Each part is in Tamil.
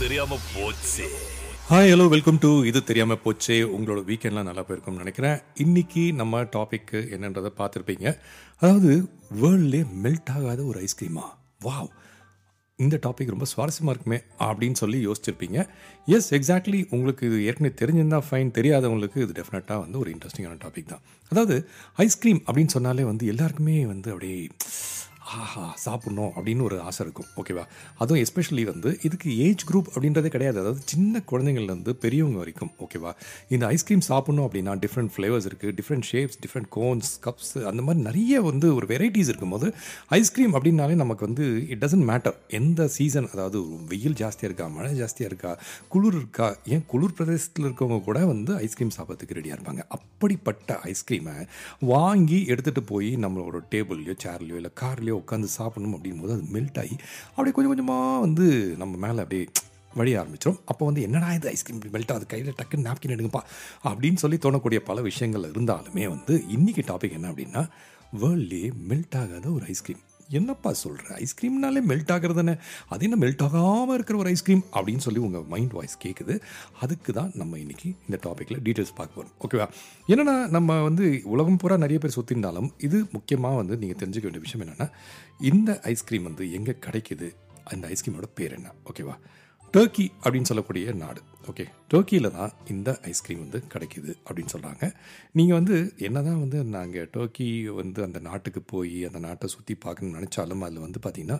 தெரியாம போச்சு. ஹாய் ஹலோ வெல்கம் டு இது தெரியாமல் போச்சு. உங்களோட வீக்கெண்ட்லாம் நல்லா போயிருக்கும்னு நினைக்கிறேன். இன்னைக்கு நம்ம டாபிக் என்னன்றதை பார்த்துருப்பீங்க. அதாவது வேர்ல்ட்லே மெல்ட் ஆகாத ஒரு ஐஸ்கிரீமா வாவ் இந்த டாபிக் ரொம்ப சுவாரஸ்யமாக இருக்குமே அப்படின்னு சொல்லி யோசிச்சிருப்பீங்க. எஸ் எக்ஸாக்ட்லி உங்களுக்கு இது ஏற்கனவே தெரிஞ்சிருந்தா ஃபைன் தெரியாதவங்களுக்கு இது டெஃபினட்டாக வந்து ஒரு இன்ட்ரெஸ்டிங்கான டாபிக் தான். அதாவது ஐஸ்கிரீம் அப்படின்னு சொன்னாலே வந்து எல்லாருக்குமே வந்து அப்படியே ஆஹா சாப்பிட்ணும் அப்படின்னு ஒரு ஆசை இருக்கும். ஓகேவா அதுவும் எஸ்பெஷலி வந்து இதுக்கு ஏஜ் குரூப் அப்படின்றதே கிடையாது. அதாவது சின்ன குழந்தைங்கள்லேருந்து பெரியவங்க வரைக்கும் ஓகேவா இந்த ஐஸ்கிரீம் சாப்பிட்ணும் அப்படின்னா டிஃப்ரெண்ட் ஃப்ளேவர்ஸ் இருக்குது different shapes different cones cups அந்த மாதிரி நிறைய வந்து ஒரு வெரைட்டிஸ் இருக்கும்போது ஐஸ்கிரீம் அப்படின்னாலே நமக்கு வந்து இட் டசன்ட் மேட்டர் எந்த சீசன் அதாவது வெயில் ஜாஸ்தியாக இருக்கா மழை ஜாஸ்தியாக இருக்கா குளிர் இருக்கா ஏன் குளிர் பிரதேசத்தில் இருக்கவங்க கூட வந்து ஐஸ்கிரீம் சாப்பிட்றதுக்கு ரெடியாக இருப்பாங்க. அப்படிப்பட்ட ஐஸ்கிரீமை வாங்கி எடுத்துகிட்டு போய் நம்மளோட டேபிள்லையோ சேர்லையோ இல்லை கார்லையோ உட்காந்து சாப்பிடணும் அப்படிங்கும்போது அது மெல்ட் ஆகி அப்படியே கொஞ்சம் கொஞ்சமாக வந்து நம்ம மேலே அப்படியே வழிய ஆரம்பிச்சிடும் அப்போ வந்து என்னடா இது ஐஸ்கிரீம் மெல்ட் ஆகுது? கையில் டக்குன்னு நாப்கின் எடுங்கப்பா அப்படின்னு சொல்லி தோணக்கூடிய பல விஷயங்கள் இருந்தாலுமே வந்து இன்றைக்கி டாபிக் என்ன அப்படின்னா வேர்ல்ட்லேயே மெல்ட் ஆகாத ஒரு ஐஸ்கிரீம் என்னப்பா சொல்கிற ஐஸ்கிரீம்னாலே மெல்ட் ஆகிறதுன்னு அது என்ன மெல்ட் ஆகாமல் இருக்கிற ஒரு ஐஸ்கிரீம் அப்படின்னு சொல்லி உங்கள் மைண்ட் வாய்ஸ் கேட்குது அதுக்கு தான் நம்ம இன்றைக்கி இந்த டாப்பிக்கில் டீட்டெயில்ஸ் பார்க்க போகிறோம் ஓகேவா என்னென்னா நம்ம வந்து உலகம் பூரா நிறைய பேர் சுற்றிருந்தாலும் இது முக்கியமாக வந்து நீங்கள் தெரிஞ்சுக்க வேண்டிய விஷயம் என்னென்னா இந்த ஐஸ்கிரீம் வந்து எங்கே கிடைக்குது? அந்த ஐஸ்கிரீமோட பேர் என்ன? ஓகேவா டர்க்கி அப்படின்னு சொல்லக்கூடிய நாடு. ஓகே டர்க்கியில் தான் இந்த ஐஸ்கிரீம் வந்து கிடைக்கிது அப்படின்னு சொல்கிறாங்க நீங்கள் வந்து என்ன தான் வந்து நாங்கள் டர்க்கி வந்து அந்த நாட்டுக்கு போய் அந்த நாட்டை சுற்றி பார்க்கணும்னு நினச்சாலும் அதில் வந்து பார்த்திங்கன்னா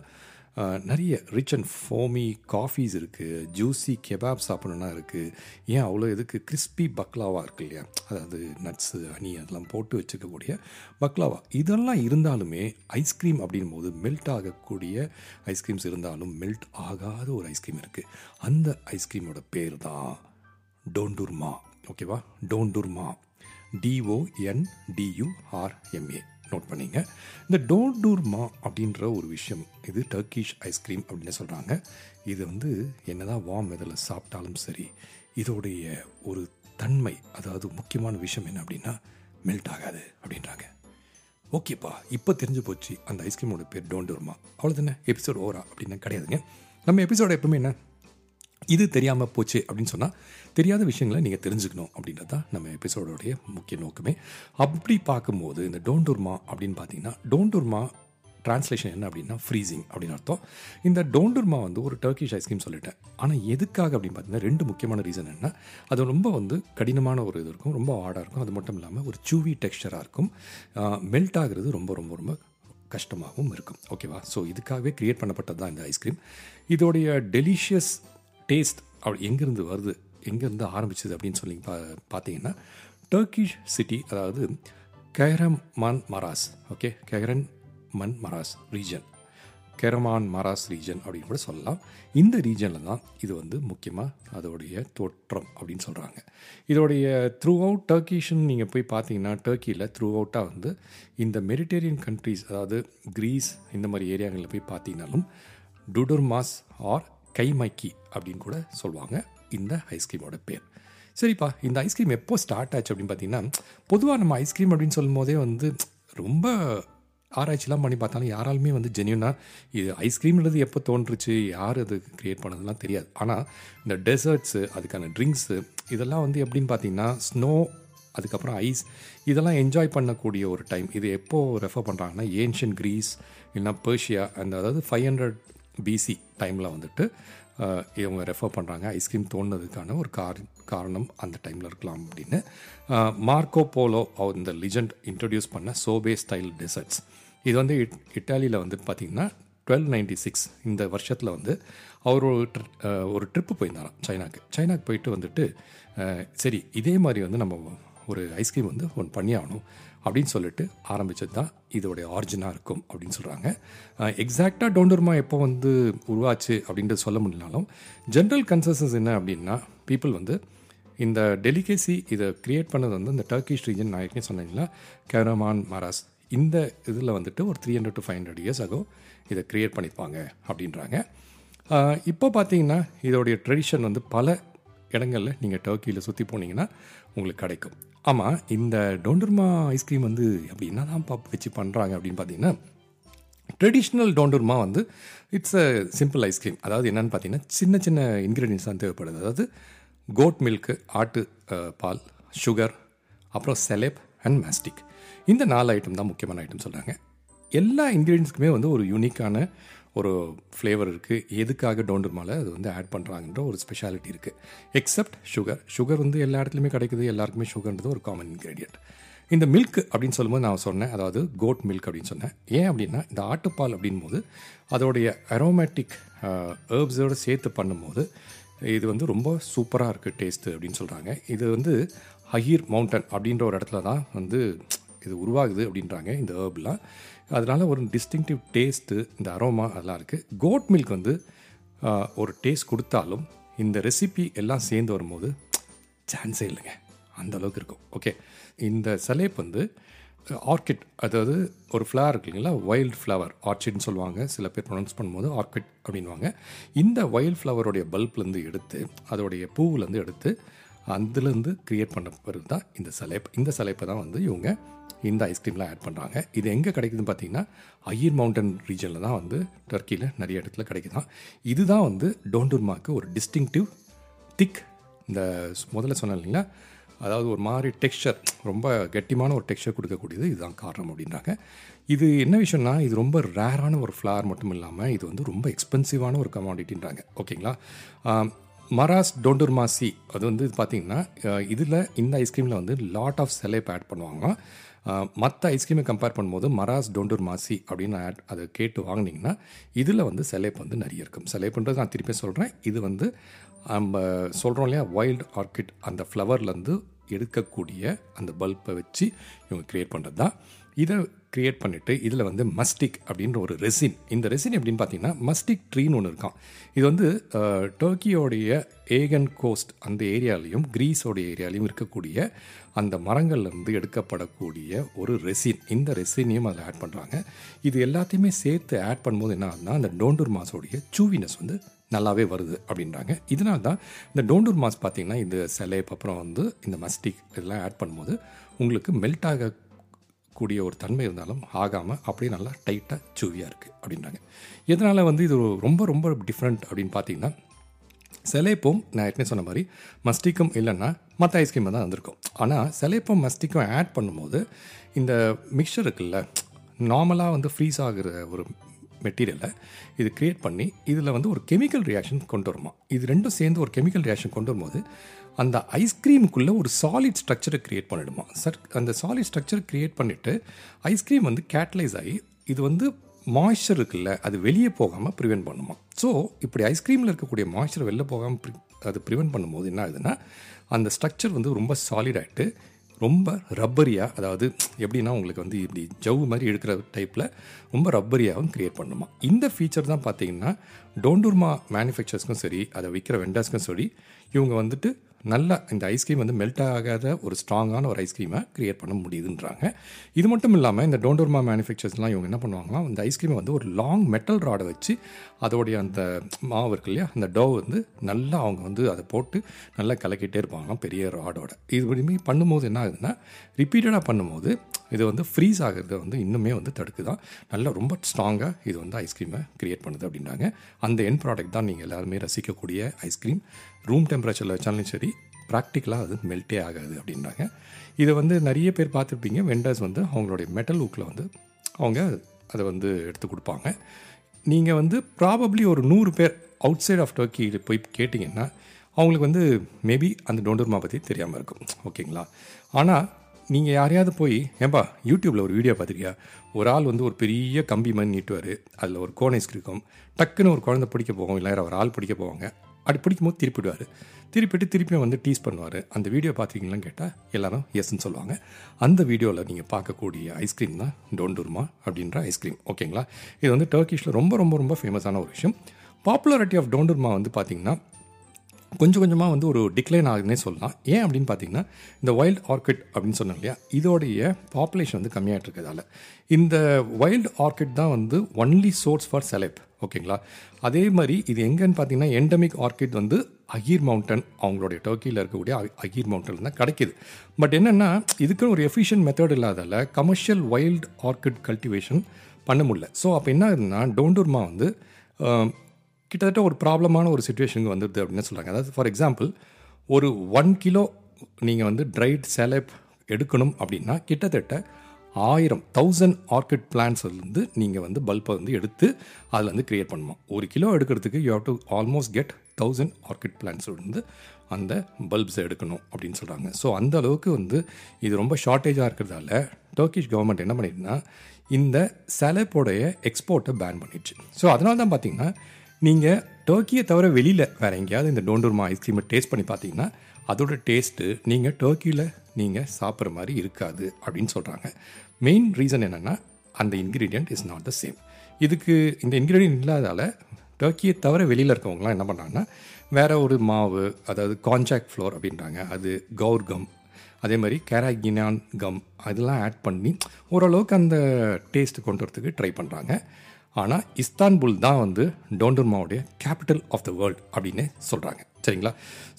நிறைய ரிச் அண்ட் ஃபோமி காஃபீஸ் இருக்குது ஜூஸி கெபாப் சாப்பிடணுன்னா இருக்குது ஏன் அவ்வளோ இதுக்கு கிறிஸ்பி பக்லாவா இருக்கு இல்லையா? அதாவது நட்ஸு ஹனி அதெல்லாம் போட்டு வச்சுக்கக்கூடிய பக்லாவா இதெல்லாம் இருந்தாலுமே ஐஸ்கிரீம் அப்படின் போது மெல்ட் ஆகக்கூடிய ஐஸ்கிரீம்ஸ் இருந்தாலும் மெல்ட் ஆகாத ஒரு ஐஸ்கிரீம் இருக்குது அந்த ஐஸ்கிரீமோட பேர் தான் டோண்டுர்மா. ஓகேவா? டோண்டுர்மா. டிஓஎன்டியூஆர்எம்ஏ நோட் பண்ணிங்க. இந்த டோண்டூர்மா அப்படின்ற ஒரு விஷயம் இது டர்க்கிஷ் ஐஸ்கிரீம் அப்படின்னு சொல்கிறாங்க இது வந்து என்னதான் வார்ம் வெதரில் சாப்பிட்டாலும் சரி இதோடைய ஒரு தன்மை அதாவது முக்கியமான விஷயம் என்ன அப்படின்னா மெல்ட் ஆகாது அப்படின்றாங்க. ஓகேப்பா இப்போ தெரிஞ்சு போச்சு அந்த ஐஸ்கிரீமோட பேர் டோண்டூர்மா அவ்வளோதானே எபிசோட் ஓவரா அப்படின்னு கிடையாதுங்க. நம்ம எபிசோட எப்பவுமே என்ன? இது தெரியாமல் போச்சு அப்படின்னு சொன்னால் தெரியாத விஷயங்களை நீங்கள் தெரிஞ்சுக்கணும் அப்படின்றது தான் நம்ம எபிசோடோடைய முக்கிய நோக்கமே. அப்படி பார்க்கும்போது இந்த டோன்டுர்மா அப்படின்னு பார்த்தீங்கன்னா டோன்டுர்மா டிரான்ஸ்லேஷன் என்ன அப்படின்னா ஃப்ரீசிங் அப்படின்னு அர்த்தம். இந்த டோண்டூர்மா வந்து ஒரு டர்க்கிஷ் ஐஸ்கிரீம் சொல்லிட்டேன். ஆனால் எதுக்காக அப்படின்னு பார்த்தீங்கன்னா ரெண்டு முக்கியமான ரீசன் என்ன அது ரொம்ப வந்து கடினமான ஒரு இது இருக்கும் ரொம்ப ஆடாக இருக்கும். அது மட்டும் இல்லாமல் ஒரு சூவி டெக்ஸ்டராக இருக்கும். மெல்ட் ஆகிறது ரொம்ப ரொம்ப ரொம்ப கஷ்டமாகவும் இருக்கும். ஓகேவா ஸோ இதுக்காகவே க்ரியேட் பண்ணப்பட்டது தான் இந்த ஐஸ்கிரீம் இதோடைய டெலிஷியஸ் டேஸ்ட் அப்படி எங்கேருந்து வருது எங்கேருந்து ஆரம்பிச்சது அப்படின்னு சொல்லி பா பார்த்தீங்கன்னா டர்க்கிஷ் சிட்டி அதாவது Kahramanmaras okay Kahramanmaras region Kahramanmaras region அப்படின்னு கூட சொல்லலாம். இந்த ரீஜனில் தான் இது வந்து முக்கியமாக அதோடைய தோற்றம் அப்படின்னு சொல்கிறாங்க இதோடைய த்ரூ அவுட் டர்க்கிஷ்னு நீங்கள் போய் பார்த்தீங்கன்னா டர்க்கியில் த்ரூ அவுட்டாக வந்து இந்த மெடிடேரியன் கண்ட்ரீஸ் அதாவது க்ரீஸ் இந்த மாதிரி ஏரியாங்களில் போய் பார்த்தீங்கன்னாலும் டுடர்மாஸ் ஆர் கைமைக்கி அப்படின்னு கூட சொல்லுவாங்க. இந்த ஐஸ்கிரீமோட பேர். சரிப்பா இந்த ஐஸ்கிரீம் எப்போ ஸ்டார்ட் ஆச்சு அப்படின்னு பார்த்தீங்கன்னா பொதுவாக நம்ம ஐஸ்கிரீம் அப்படின்னு சொல்லும் போதே வந்து ரொம்ப ஆராய்ச்சிலாம் பண்ணி பார்த்தாலும் யாராலுமே வந்து ஜென்யூனாக இது ஐஸ்கிரீம்ன்றது எப்போ தோன்றுச்சு யார் அது க்ரியேட் பண்ணதுலாம் தெரியாது. ஆனால் இந்த டெசர்ட்ஸு அதுக்கான ட்ரிங்க்ஸு இதெல்லாம் வந்து எப்படின்னு பார்த்தீங்கன்னா ஸ்னோ அதுக்கப்புறம் ஐஸ் இதெல்லாம் என்ஜாய் பண்ணக்கூடிய ஒரு டைம் இது எப்போது ரெஃபர் பண்ணுறாங்கன்னா ஏன்ஷியன் க்ரீஸ் இல்லைனா பேர்ஷியா அந்த அதாவது ஃபைவ் ஹண்ட்ரட் பிசி டைமில் வந்துட்டு இவங்க ரெஃபர் பண்ணுறாங்க ஐஸ்கிரீம் தோணுனதுக்கான ஒரு கார் காரணம் அந்த டைமில் இருக்கலாம் அப்படின்னு. மார்க்கோ போலோ அவர் இந்த லிஜெண்ட் இன்ட்ரடியூஸ் பண்ண சோபே ஸ்டைல் டெசர்ட்ஸ் இது வந்து இட் இட்டாலியில் வந்து பார்த்திங்கன்னா டுவெல் நைன்டி சிக்ஸ் இந்த வருஷத்தில் வந்து அவர் ஒரு ஒரு ட்ரிப்பு போயிருந்தாராம் சைனாக்கு. சைனாக்கு போயிட்டு வந்துட்டு சரி இதே மாதிரி வந்து நம்ம ஒரு ஐஸ்கிரீம் வந்து ஒன்று பண்ணி ஆகணும் அப்படின்னு சொல்லிட்டு ஆரம்பித்தது தான் இதோடைய ஆரிஜினாக இருக்கும் அப்படின்னு சொல்கிறாங்க எக்ஸாக்டாக டோண்டர்மா எப்போ வந்து உருவாச்சு அப்படின்றது சொல்ல முடியலனாலும் ஜென்ரல் கன்சன்சஸ் என்ன அப்படின்னா பீப்புள் வந்து இந்த டெலிகேசி இதை க்ரியேட் பண்ணது வந்து இந்த டர்க்கிஷ் ரீஜன் நான் ஏற்கனவே சொன்னீங்களா கேரமான் மராஸ் இந்த இதில் வந்துட்டு ஒரு three hundred to five hundred years ஆகும் இதை க்ரியேட் பண்ணியிருப்பாங்க அப்படின்றாங்க. இப்போ பார்த்தீங்கன்னா இதோடைய ட்ரெடிஷன் வந்து பல இடங்களில் நீங்கள் டர்க்கியில் சுற்றி போனீங்கன்னா உங்களுக்கு கிடைக்கும். ஆமாம் இந்த டோண்டர்மா ஐஸ்கிரீம் வந்து அப்படி என்ன தான் வச்சு பண்ணுறாங்க அப்படின்னு பார்த்தீங்கன்னா ட்ரெடிஷ்னல் டோண்டர்மா வந்து இட்ஸ் அ சிம்பிள் ஐஸ்கிரீம் அதாவது என்னென்னு பார்த்தீங்கன்னா சின்ன சின்ன இன்க்ரீடியன்ஸ் தான் தேவைப்படுது. அதாவது கோட் மில்க்கு ஆட்டு பால் சுகர் அப்புறம் செலேப் அண்ட் மேஸ்டிக் இந்த நாலு ஐட்டம் தான் முக்கியமான ஐட்டம் சொல்கிறாங்க எல்லா இன்க்ரீடியன்ஸ்க்குமே வந்து ஒரு யூனிக்கான ஒரு ஃப்ளேவர் இருக்குது எதுக்காக டோண்டர்மாவில் அது வந்து ஆட் பண்ணுறாங்கன்ற ஒரு ஸ்பெஷாலிட்டி இருக்குது எக்ஸப்ட் சுகர் சுகர் வந்து எல்லா இடத்துலையுமே கிடைக்குது. எல்லாருக்குமே சுகர்ன்றது ஒரு காமன் இன்க்ரீடியன்ட் இந்த மில்க் அப்படின்னு சொல்லும்போது நான் சொன்னேன். அதாவது கோட் மில்க் அப்படின்னு சொன்னேன். ஏன் அப்படின்னா இந்த ஆட்டுப்பால் அப்படின்போது அதோடைய அரோமேட்டிக் ஹேர்ப்ஸோடு சேர்த்து பண்ணும்போது இது வந்து ரொம்ப சூப்பராக இருக்குது டேஸ்ட்டு அப்படின்னு சொல்கிறாங்க இது வந்து ஹயிர் மவுண்டன் அப்படின்ற ஒரு இடத்துல தான் வந்து இது உருவாகுது அப்படின்றாங்க இந்த ஹேர்ப்லாம் அதனால் ஒரு டிஸ்டிங்டிவ் டேஸ்ட்டு இந்த அரோமா அதெல்லாம் இருக்குது கோட் மில்க் வந்து ஒரு டேஸ்ட் கொடுத்தாலும் இந்த ரெசிபி எல்லாம் சேர்ந்து வரும்போது சான்ஸே இல்லைங்க. அந்த அளவுக்கு இருக்கும். ஓகே இந்த சலேப் வந்து ஆர்கிட் அதாவது ஒரு ஃப்ளவர் இருக்கு இல்லைங்களா? வைல்ட் ஃப்ளவர் ஆர்ச்சிட்னு சொல்லுவாங்க. சில பேர் ப்ரொனவுன்ஸ் பண்ணும்போது ஆர்கிட் அப்படின்வாங்க இந்த வைல்ட் ஃப்ளவருடைய பல்ப்லேருந்து எடுத்து அதோடைய பூவுலேருந்து எடுத்து அதுலேருந்து க்ரியேட் பண்ண பிறகு தான் இந்த சலேப் இந்த சலேப்பை தான் வந்து இவங்க இந்த ஐஸ்கிரீம்லாம் ஆட் பண்ணுறாங்க இது எங்கே கிடைக்குதுன்னு பார்த்தீங்கன்னா ஐயர் மவுண்டன் ரீஜனில் தான் வந்து டர்க்கியில் நிறைய இடத்துல கிடைக்குதான். இதுதான் வந்து டோண்டூர்மாக்கு ஒரு டிஸ்டிங்டிவ் திக் இந்த முதல்ல சொன்னேன் இல்லைங்களா? அதாவது ஒரு மாதிரி டெக்ஸ்சர் ரொம்ப கெட்டிமான ஒரு டெக்ஸ்சர் கொடுக்கக்கூடியது. இதுதான் காரணம் அப்படின்றாங்க. இது என்ன விஷயம்னா இது ரொம்ப ரேரான ஒரு ஃப்ளவர் மட்டும் இல்லாமல் இது வந்து ரொம்ப எக்ஸ்பென்சிவான ஒரு கமாடிட்டின்றாங்க ஓகேங்களா? மராஸ் டோண்டர்மாசி அது வந்து பார்த்திங்கன்னா இதில் இந்த ஐஸ்கிரீமில் வந்து லாட் ஆஃப் செலேப் ஆட் பண்ணுவாங்க மற்ற ஐஸ்கிரீமை கம்பேர் பண்ணும்போது மராஸ் டோண்டூர் மாசி அப்படின்னு அதை கேட்டு வாங்குனீங்கன்னா இதில் வந்து செலைப் வந்து நிறைய இருக்கும். செலைப்புன்றது நான் திருப்பி சொல்கிறேன் இது வந்து நம்ம சொல்கிறோம் இல்லையா வைல்ட் ஆர்கிட் அந்த ஃப்ளவர்லேருந்து எடுக்கக்கூடிய அந்த பல்பை வச்சு இவங்க க்ரியேட் பண்ணுறது தான் இதை க்ரியேட் பண்ணிவிட்டு இதில் வந்து மஸ்டிக் அப்படின்ற ஒரு ரெசின் இந்த ரெசின் எப்படின்னு பார்த்தீங்கன்னா மஸ்டிக் ட்ரீன்னு ஒன்று இருக்கான் இது வந்து டர்க்கியோடைய ஏகன் கோஸ்ட் அந்த ஏரியாலையும் கிரீஸோடைய ஏரியாலையும் இருக்கக்கூடிய அந்த மரங்கள்லேருந்து எடுக்கப்படக்கூடிய ஒரு ரெசின் இந்த ரெசினையும் அதில் ஆட் பண்ணுறாங்க இது எல்லாத்தையுமே சேர்த்து ஆட் பண்ணும்போது என்ன ஆகுதுன்னா அந்த டோண்டூர் மாஸோடைய சூவினஸ் வந்து நல்லாவே வருது அப்படின்றாங்க. இதனால தான் இந்த டோண்டூர் மாஸ் பார்த்தீங்கன்னா இந்த செலேப் அப்புறம் வந்து இந்த மஸ்டிக் இதெல்லாம் ஆட் பண்ணும்போது உங்களுக்கு மெல்ட் ஆக கூடிய ஒரு தன்மை இருந்தாலும் ஆகாமல் அப்படியே நல்லா டைட்டாக சூவியாக இருக்குது அப்படின்றாங்க. இதனால் வந்து இது ரொம்ப ரொம்ப டிஃப்ரெண்ட் அப்படின்னு பார்த்தீங்கன்னா செலேப்பும் நான் ஏற்கனவே சொன்ன மாதிரி மஸ்டிக்கும் இல்லைன்னா மற்ற ஐஸ்கிரீம் தான் வந்திருக்கும் ஆனால் செலேப்பும் மஸ்டிக்கும் ஆட் பண்ணும்போது இந்த மிக்சர் இருக்குல்ல நார்மலாக வந்து ஃப்ரீஸ் ஆகிற ஒரு மெட்டீரியலை இது க்ரியேட் பண்ணி இதில் வந்து ஒரு கெமிக்கல் ரியாக்ஷன் கொண்டு வருமா? இது ரெண்டும் சேர்ந்து ஒரு கெமிக்கல் ரியாக்ஷன் கொண்டு வரும்போது அந்த ஐஸ்கிரீமுக்குள்ளே ஒரு சாலிட் ஸ்ட்ரக்சரை க்ரியேட் பண்ணிடுமா? சார் அந்த சாலிட் ஸ்ட்ரக்சர் க்ரியேட் பண்ணிவிட்டு ஐஸ்கிரீம் வந்து கேட்டலைஸ் ஆகி இது வந்து மாய்ச்சர் இருக்குல்ல அது வெளியே போகாமல் ப்ரிவென்ட் பண்ணுமா? ஸோ இப்படி ஐஸ்கிரீமில் இருக்கக்கூடிய மாய்ச்சர் வெளில போகாமல் அது ப்ரிவென்ட் பண்ணும்போது என்ன ஆகுதுன்னா அந்த ஸ்ட்ரக்சர் வந்து ரொம்ப சாலிட் ஆகிட்டு ரொம்ப ரப்பரியாக அதாவது எப்படின்னா உங்களுக்கு வந்து இப்படி ஜவ்வு மாதிரி எடுக்கிற டைப்பில் ரொம்ப ரப்பரியாகவும் க்ரியேட் பண்ணுமா. இந்த ஃபீச்சர் தான் பார்த்தீங்கன்னா டோண்டூர்மா மேனுஃபேக்சர்ஸ்க்கும் சரி அதை விற்கிற வெண்டர்ஸ்க்கும் சரி இவங்க வந்துட்டு நல்லா இந்த ஐஸ்கிரீம் வந்து மெல்ட் ஆகாத ஒரு ஸ்ட்ராங்கான ஒரு ஐஸ்கிரீமை க்ரியேட் பண்ண முடியுதுன்றாங்க. இது மட்டும் இல்லாமல் இந்த டோண்டோர்மா மேனுஃபேக்சர்ஸ்லாம் இவங்க என்ன பண்ணுவாங்கன்னா இந்த ஐஸ்கிரீமை வந்து ஒரு லாங் மெட்டல் ராடை வச்சு அதோடைய அந்த மாவு இருக்கு இல்லையா அந்த டோ வந்து நல்லா அவங்க வந்து அதை போட்டு நல்லா கலக்கிட்டே இருப்பாங்க பெரிய ராடோட இது மாதிரி பண்ணும்போது என்ன ஆகுதுன்னா ரிப்பீட்டடாக பண்ணும்போது இது வந்து ஃப்ரீஸ் ஆகிறத வந்து இன்னுமே வந்து தடுக்குதான் நல்லா ரொம்ப ஸ்ட்ராங்காக இது வந்து ஐஸ்கிரீமை க்ரியேட் பண்ணுது அப்படின்றாங்க அந்த என் ப்ராடக்ட் தான் நீங்கள் எல்லாருமே ரசிக்கக்கூடிய ஐஸ்கிரீம் ரூம் டெம்பரேச்சரில் வச்சாலும் சரி ப்ராக்டிக்கலாக அது மெல்ட்டே ஆகாது அப்படின்றாங்க இதை வந்து நிறைய பேர் பார்த்துருப்பீங்க. வெண்டர்ஸ் வந்து அவங்களுடைய மெட்டல் ஊக்கில் வந்து அவங்க அதை வந்து எடுத்து கொடுப்பாங்க. நீங்கள் வந்து ப்ராபப்ளி ஒரு நூறு பேர் அவுட் சைட் ஆஃப் டர்க்கி போய் கேட்டிங்கன்னா அவங்களுக்கு வந்து மேபி அந்த டோண்டர்மா பற்றி தெரியாமல் இருக்கும். ஓகேங்களா? ஆனால் நீங்கள் யாரையாவது போய் ஏன்பா யூடியூப்பில் ஒரு வீடியோ பார்த்துருக்கியா? ஒரு ஆள் வந்து ஒரு பெரிய கம்பி மாதிரி நீட்டுவார். அதில் ஒரு கோனைஸ் இருக்கும். டக்குன்னு ஒரு குழந்தை பிடிக்க போவோம் இல்லை ஒரு ஆள் பிடிக்க போவாங்க. அப்படி பிடிக்கும்போது திருப்பிடுவார் திருப்பிட்டு திருப்பியும் வந்து டீஸ் பண்ணுவார். அந்த வீடியோ பார்த்துருக்கீங்களான்னு கேட்டால் எல்லாரும் எஸ்ன்னு சொல்லுவாங்க. அந்த வீடியோவில் நீங்கள் பார்க்கக்கூடிய ஐஸ்கிரீம் தான் டோண்டூர்மா அப்படின்ற ஐஸ்கிரீம் ஓகேங்களா இது வந்து டர்க்கிஷில் ரொம்ப ரொம்ப ரொம்ப ஃபேமஸான ஒரு விஷயம். பாப்புலாரிட்டி ஆஃப் டோண்டூர்மா வந்து பார்த்திங்கன்னா கொஞ்சம் கொஞ்சமாக வந்து ஒரு டிக்ளைன் ஆகுதுன்னே சொல்லலாம். ஏன் அப்படின்னு பார்த்தீங்கன்னா இந்த வைல்ட் ஆர்கிட் அப்படின்னு சொன்னோம் இல்லையா? இதோடைய பாப்புலேஷன் வந்து கம்மியாகிட்டு இருக்கிறதால. இந்த வைல்டு ஆர்கிட் தான் வந்து ஒன்லி சோர்ஸ் ஃபார் செலப் ஓகேங்களா? அதே மாதிரி இது எங்கேன்னு பார்த்தீங்கன்னா எண்டமிக் ஆர்கிட் வந்து அகீர் மவுண்டன் அவங்களுடைய டர்க்கியில் இருக்கக்கூடிய அகீர் மவுண்டன் தான் கிடைக்கிது. பட் என்னென்னா இதுக்குன்னு ஒரு எஃபிஷியன்ட் மெத்தட் இல்லாதால கமர்ஷியல் வைல்ட் ஆர்கிட் கல்டிவேஷன் பண்ண முடியல. ஸோ அப்போ என்ன ஆகுதுன்னா டோண்டூர்மா வந்து கிட்டத்தட்ட ஒரு ப்ராப்ளமான ஒரு சுச்சுவேஷனுக்கு வந்துடுது அப்படின்னு சொல்கிறாங்க அதாவது ஃபார் எக்ஸாம்பிள் ஒரு ஒன் கிலோ நீங்கள் வந்து ட்ரைட் செலப் எடுக்கணும் அப்படின்னா கிட்டத்தட்ட ஆயிரம் தௌசண்ட் ஆர்கிட் பிளான்ஸ்லேருந்து நீங்கள் வந்து பல்பை வந்து எடுத்து அதில் வந்து க்ரியேட் பண்ணணும். ஒரு கிலோ எடுக்கிறதுக்கு you have to almost get thousand orchid பிளான்ஸ்லேருந்து அந்த பல்ப்ஸை எடுக்கணும் அப்படின்னு சொல்கிறாங்க ஸோ அந்த அளவுக்கு வந்து இது ரொம்ப ஷார்ட்டேஜாக இருக்கிறதால டர்க்கிஷ் கவர்மெண்ட் என்ன பண்ணிட்டுனா இந்த செலப்போடைய எக்ஸ்போர்ட்டை பேன் பண்ணிடுச்சு. ஸோ அதனால தான் பார்த்தீங்கன்னா நீங்கள் டர்க்கியை தவிர வெளியில் வேறு எங்கேயாவது இந்த டோண்டூர்மா ஐஸ்கிரீமை டேஸ்ட் பண்ணி பார்த்தீங்கன்னா அதோட டேஸ்ட்டு நீங்கள் டர்க்கியில் நீங்கள் சாப்பிட்ற மாதிரி இருக்காது அப்படின்னு சொல்கிறாங்க மெயின் ரீசன் என்னென்னா அந்த ingredient is not the same இதுக்கு இந்த இன்க்ரீடியன்ட் இல்லாதால் டர்க்கியை தவிர வெளியில் இருக்கவங்களாம் என்ன பண்ணுறாங்கன்னா வேறு ஒரு மாவு அதாவது கான்ஜாக்ட் ஃப்ளோர் அப்படின்றாங்க. அது கவுர் கம் அதே மாதிரி கேராகினான் கம் அதெல்லாம் ஆட் பண்ணி ஓரளவுக்கு அந்த டேஸ்ட்டு கொண்டு வரத்துக்கு ட்ரை பண்ணுறாங்க ஆனால் இஸ்தான்புல் தான் வந்து டோண்டர்மாவுடைய கேபிட்டல் ஆஃப் த வேர்ல்ட் அப்படின்னு சொல்கிறாங்க சரிங்களா?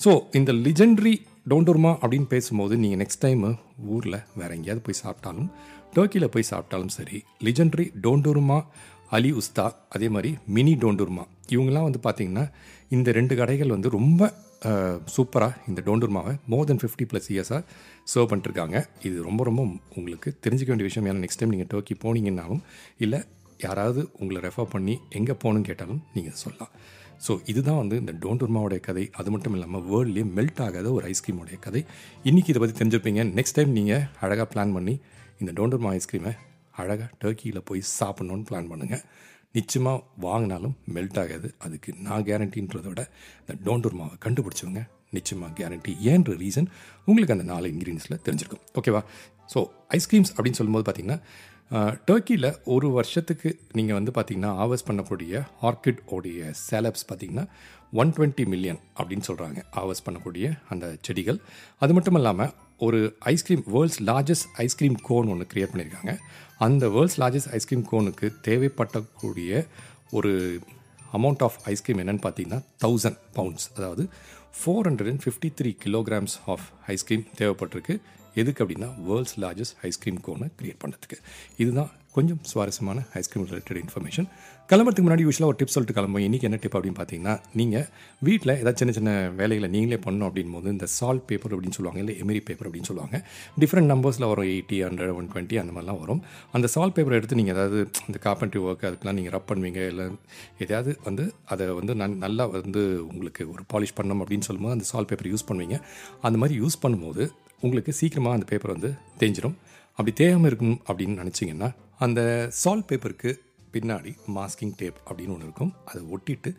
ஸோ இந்த லிஜெண்ட்ரி டோண்டர்மா அப்படின்னு பேசும்போது நீங்கள் நெக்ஸ்ட் டைமு ஊரில் வேற எங்கேயாவது போய் சாப்பிட்டாலும் டர்க்கியில் போய் சாப்பிட்டாலும் சரி லிஜெண்ட்ரி டோண்டூர்மா அலி உஸ்தா அதே மாதிரி மினி டோண்டூர்மா இவங்கெல்லாம் வந்து பார்த்தீங்கன்னா இந்த ரெண்டு கடைகள் வந்து ரொம்ப சூப்பராக இந்த டோண்டூர்மாவை மோர் தென் ஃபிஃப்டி ப்ளஸ் இயர்ஸாக சர்வ் பண்ணிட்டுருக்காங்க இது ரொம்ப ரொம்ப உங்களுக்கு தெரிஞ்சிக்க வேண்டிய விஷயம். ஏன்னா நெக்ஸ்ட் டைம் நீங்கள் டர்க்கி போனீங்கன்னாலும் இல்லை யாராவது உங்களை ரெஃபர் பண்ணி எங்கே போகணும்னு கேட்டாலும் நீங்கள் சொல்லலாம். ஸோ இதுதான் வந்து இந்த டோன்டுர்மாவுடைய கதை. அது மட்டும் இல்லாமல் வேர்ல்ட்லேயே மெல்ட் ஆகாத ஒரு ஐஸ்கிரீமுடைய கதை. இன்றைக்கி இதை பற்றி தெரிஞ்சிருப்பீங்க. நெக்ஸ்ட் டைம் நீங்கள் அழகாக பிளான் பண்ணி இந்த டோன்டுர்மா ஐஸ்கிரீமை அழகாக டர்க்கியில் போய் சாப்பிட்ணுன்னு பிளான் பண்ணுங்கள் நிச்சயமாக வாங்கினாலும் மெல்ட் ஆகாது. அதுக்கு நான் கேரண்டின்றத விட இந்த டோன்டுர்மாவை கண்டுபிடிச்சவங்க நிச்சயமாக கேரண்டி ஏன்ற ரீசன் உங்களுக்கு அந்த நாலு இன்க்ரீடியன்ஸில் தெரிஞ்சிருக்கும். ஓகேவா ஸோ ஐஸ்கிரீம்ஸ் அப்படின்னு சொல்லும்போது பார்த்திங்கன்னா டர்க்கியில் ஒரு வருஷத்துக்கு நீங்கள் வந்து பார்த்தீங்கன்னா ஆவர்ஸ் பண்ணக்கூடிய ஆர்கிட் உடைய சேலப்ஸ் பார்த்தீங்கன்னா ஒன் டுவெண்ட்டி மில்லியன் அப்படின்னு சொல்கிறாங்க ஆவர்ஸ் பண்ணக்கூடிய அந்த செடிகள். அது மட்டும் இல்லாமல் ஒரு ice cream world's largest ice cream cone ஒன்று க்ரியேட் பண்ணியிருக்காங்க அந்த வேர்ல்ட்ஸ் லார்ஜஸ்ட் ஐஸ்கிரீம் கோனுக்கு தேவைப்படக்கூடிய ஒரு அமௌண்ட் ஆஃப் ஐஸ்கிரீம் என்னென்னு பார்த்தீங்கன்னா தௌசண்ட் பவுண்ட்ஸ் அதாவது four hundred and fifty three kilograms of ice cream தேவைப்பட்டிருக்கு. எதுக்கு அப்படின்னா வேர்ல்ட்ஸ் லார்ஜஸ்ட் ஐஸ்கிரீம் கோனை க்ரியேட் பண்ணுறதுக்கு இதுதான் கொஞ்சம் சுவாரஸ்யமான ஐஸ்கிரீம் ரிலேட்டட் இன்ஃபர்மேஷன் கிளம்புறதுக்கு முன்னாடி யூஸ்வலாக ஒரு டிப் சொல்லிட்டு கிளம்பும் இன்றைக்கி என்ன டிப் அப்படின்னு பார்த்தீங்கன்னா நீங்கள் வீட்டில் ஏதாவது சின்ன சின்ன வேலைகளை நீங்களே பண்ணணும் அப்படின் போது இந்த சால்ட் பேப்பர் அப்படின்னு சொல்லுவாங்க இல்லை எமிரி பேப்பர் அப்படின்னு சொல்லுவாங்க. டிஃப்ரெண்ட் நம்பர்ஸில் வரும் எயிட்டி ஹண்ட்ரட் ஒன் டுவெண்ட்டி அந்த மாதிரிலாம் வரும். அந்த சால்ட் பேப்பரை எடுத்து நீங்கள் ஏதாவது இந்த கார்பென்ட்ரி ஒர்க் அதுக்கெலாம் நீங்கள் ரப் பண்ணுவீங்க இல்லை எதாவது வந்து அதை வந்து நன் நல்லா வந்து உங்களுக்கு ஒரு பாலிஷ் பண்ணணும் அப்படின்னு சொல்லும்போது அந்த சால்ட் பேப்பர் யூஸ் பண்ணுவீங்க. அந்த மாதிரி யூஸ் பண்ணும்போது உங்களுக்கு சீக்கிரமாக அந்த பேப்பர் வந்து தேஞ்சிடும் அப்படி தேயாமல் இருக்கும் அப்படின்னு நினச்சிங்கன்னா அந்த சால்ட் பேப்பருக்கு பின்னாடி மாஸ்கிங் டேப் அப்படின்னு ஒன்று இருக்கும். அதை ஒட்டிட்டு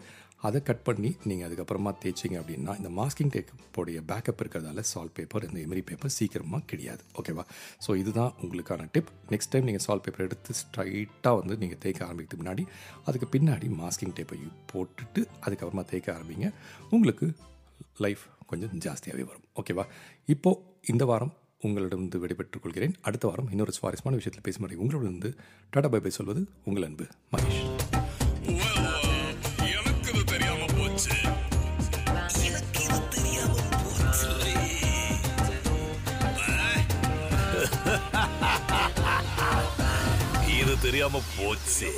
அதை கட் பண்ணி நீங்கள் அதுக்கப்புறமா தேய்ச்சிங்க அப்படின்னா இந்த மாஸ்கிங் டேப்போடைய பேக்கப் இருக்கிறதால சால்ட் பேப்பர் இந்த எமரி பேப்பர் சீக்கிரமாக கிடையாது. ஓகேவா ஸோ இதுதான் உங்களுக்கான டிப் நெக்ஸ்ட் டைம் நீங்கள் சால்ட் பேப்பர் எடுத்து ஸ்ட்ரைட்டாக வந்து நீங்கள் தேய்க்க ஆரம்பிக்கிறதுக்கு முன்னாடி அதுக்கு பின்னாடி மாஸ்கிங் டேப்பை போட்டுட்டு அதுக்கப்புறமா தேய்க்க ஆரம்பிங்க. உங்களுக்கு லைஃப் கொஞ்சம் ஜாஸ்தியாகவே வரும். ஓகேவா இப்போது இந்த வாரம் உங்களிடமிருந்து விடைபெற்றுக் கொள்கிறேன் அடுத்த வாரம் இன்னொரு சுவாரஸ்யமான விஷயத்தில் பேசும் வரை உங்களிடமிருந்து டாடா பை பை சொல்வது உங்கள் அன்பு மகேஷ். எனக்கு போச்சு இது தெரியாம போச்சு இது தெரியாம போச்சு.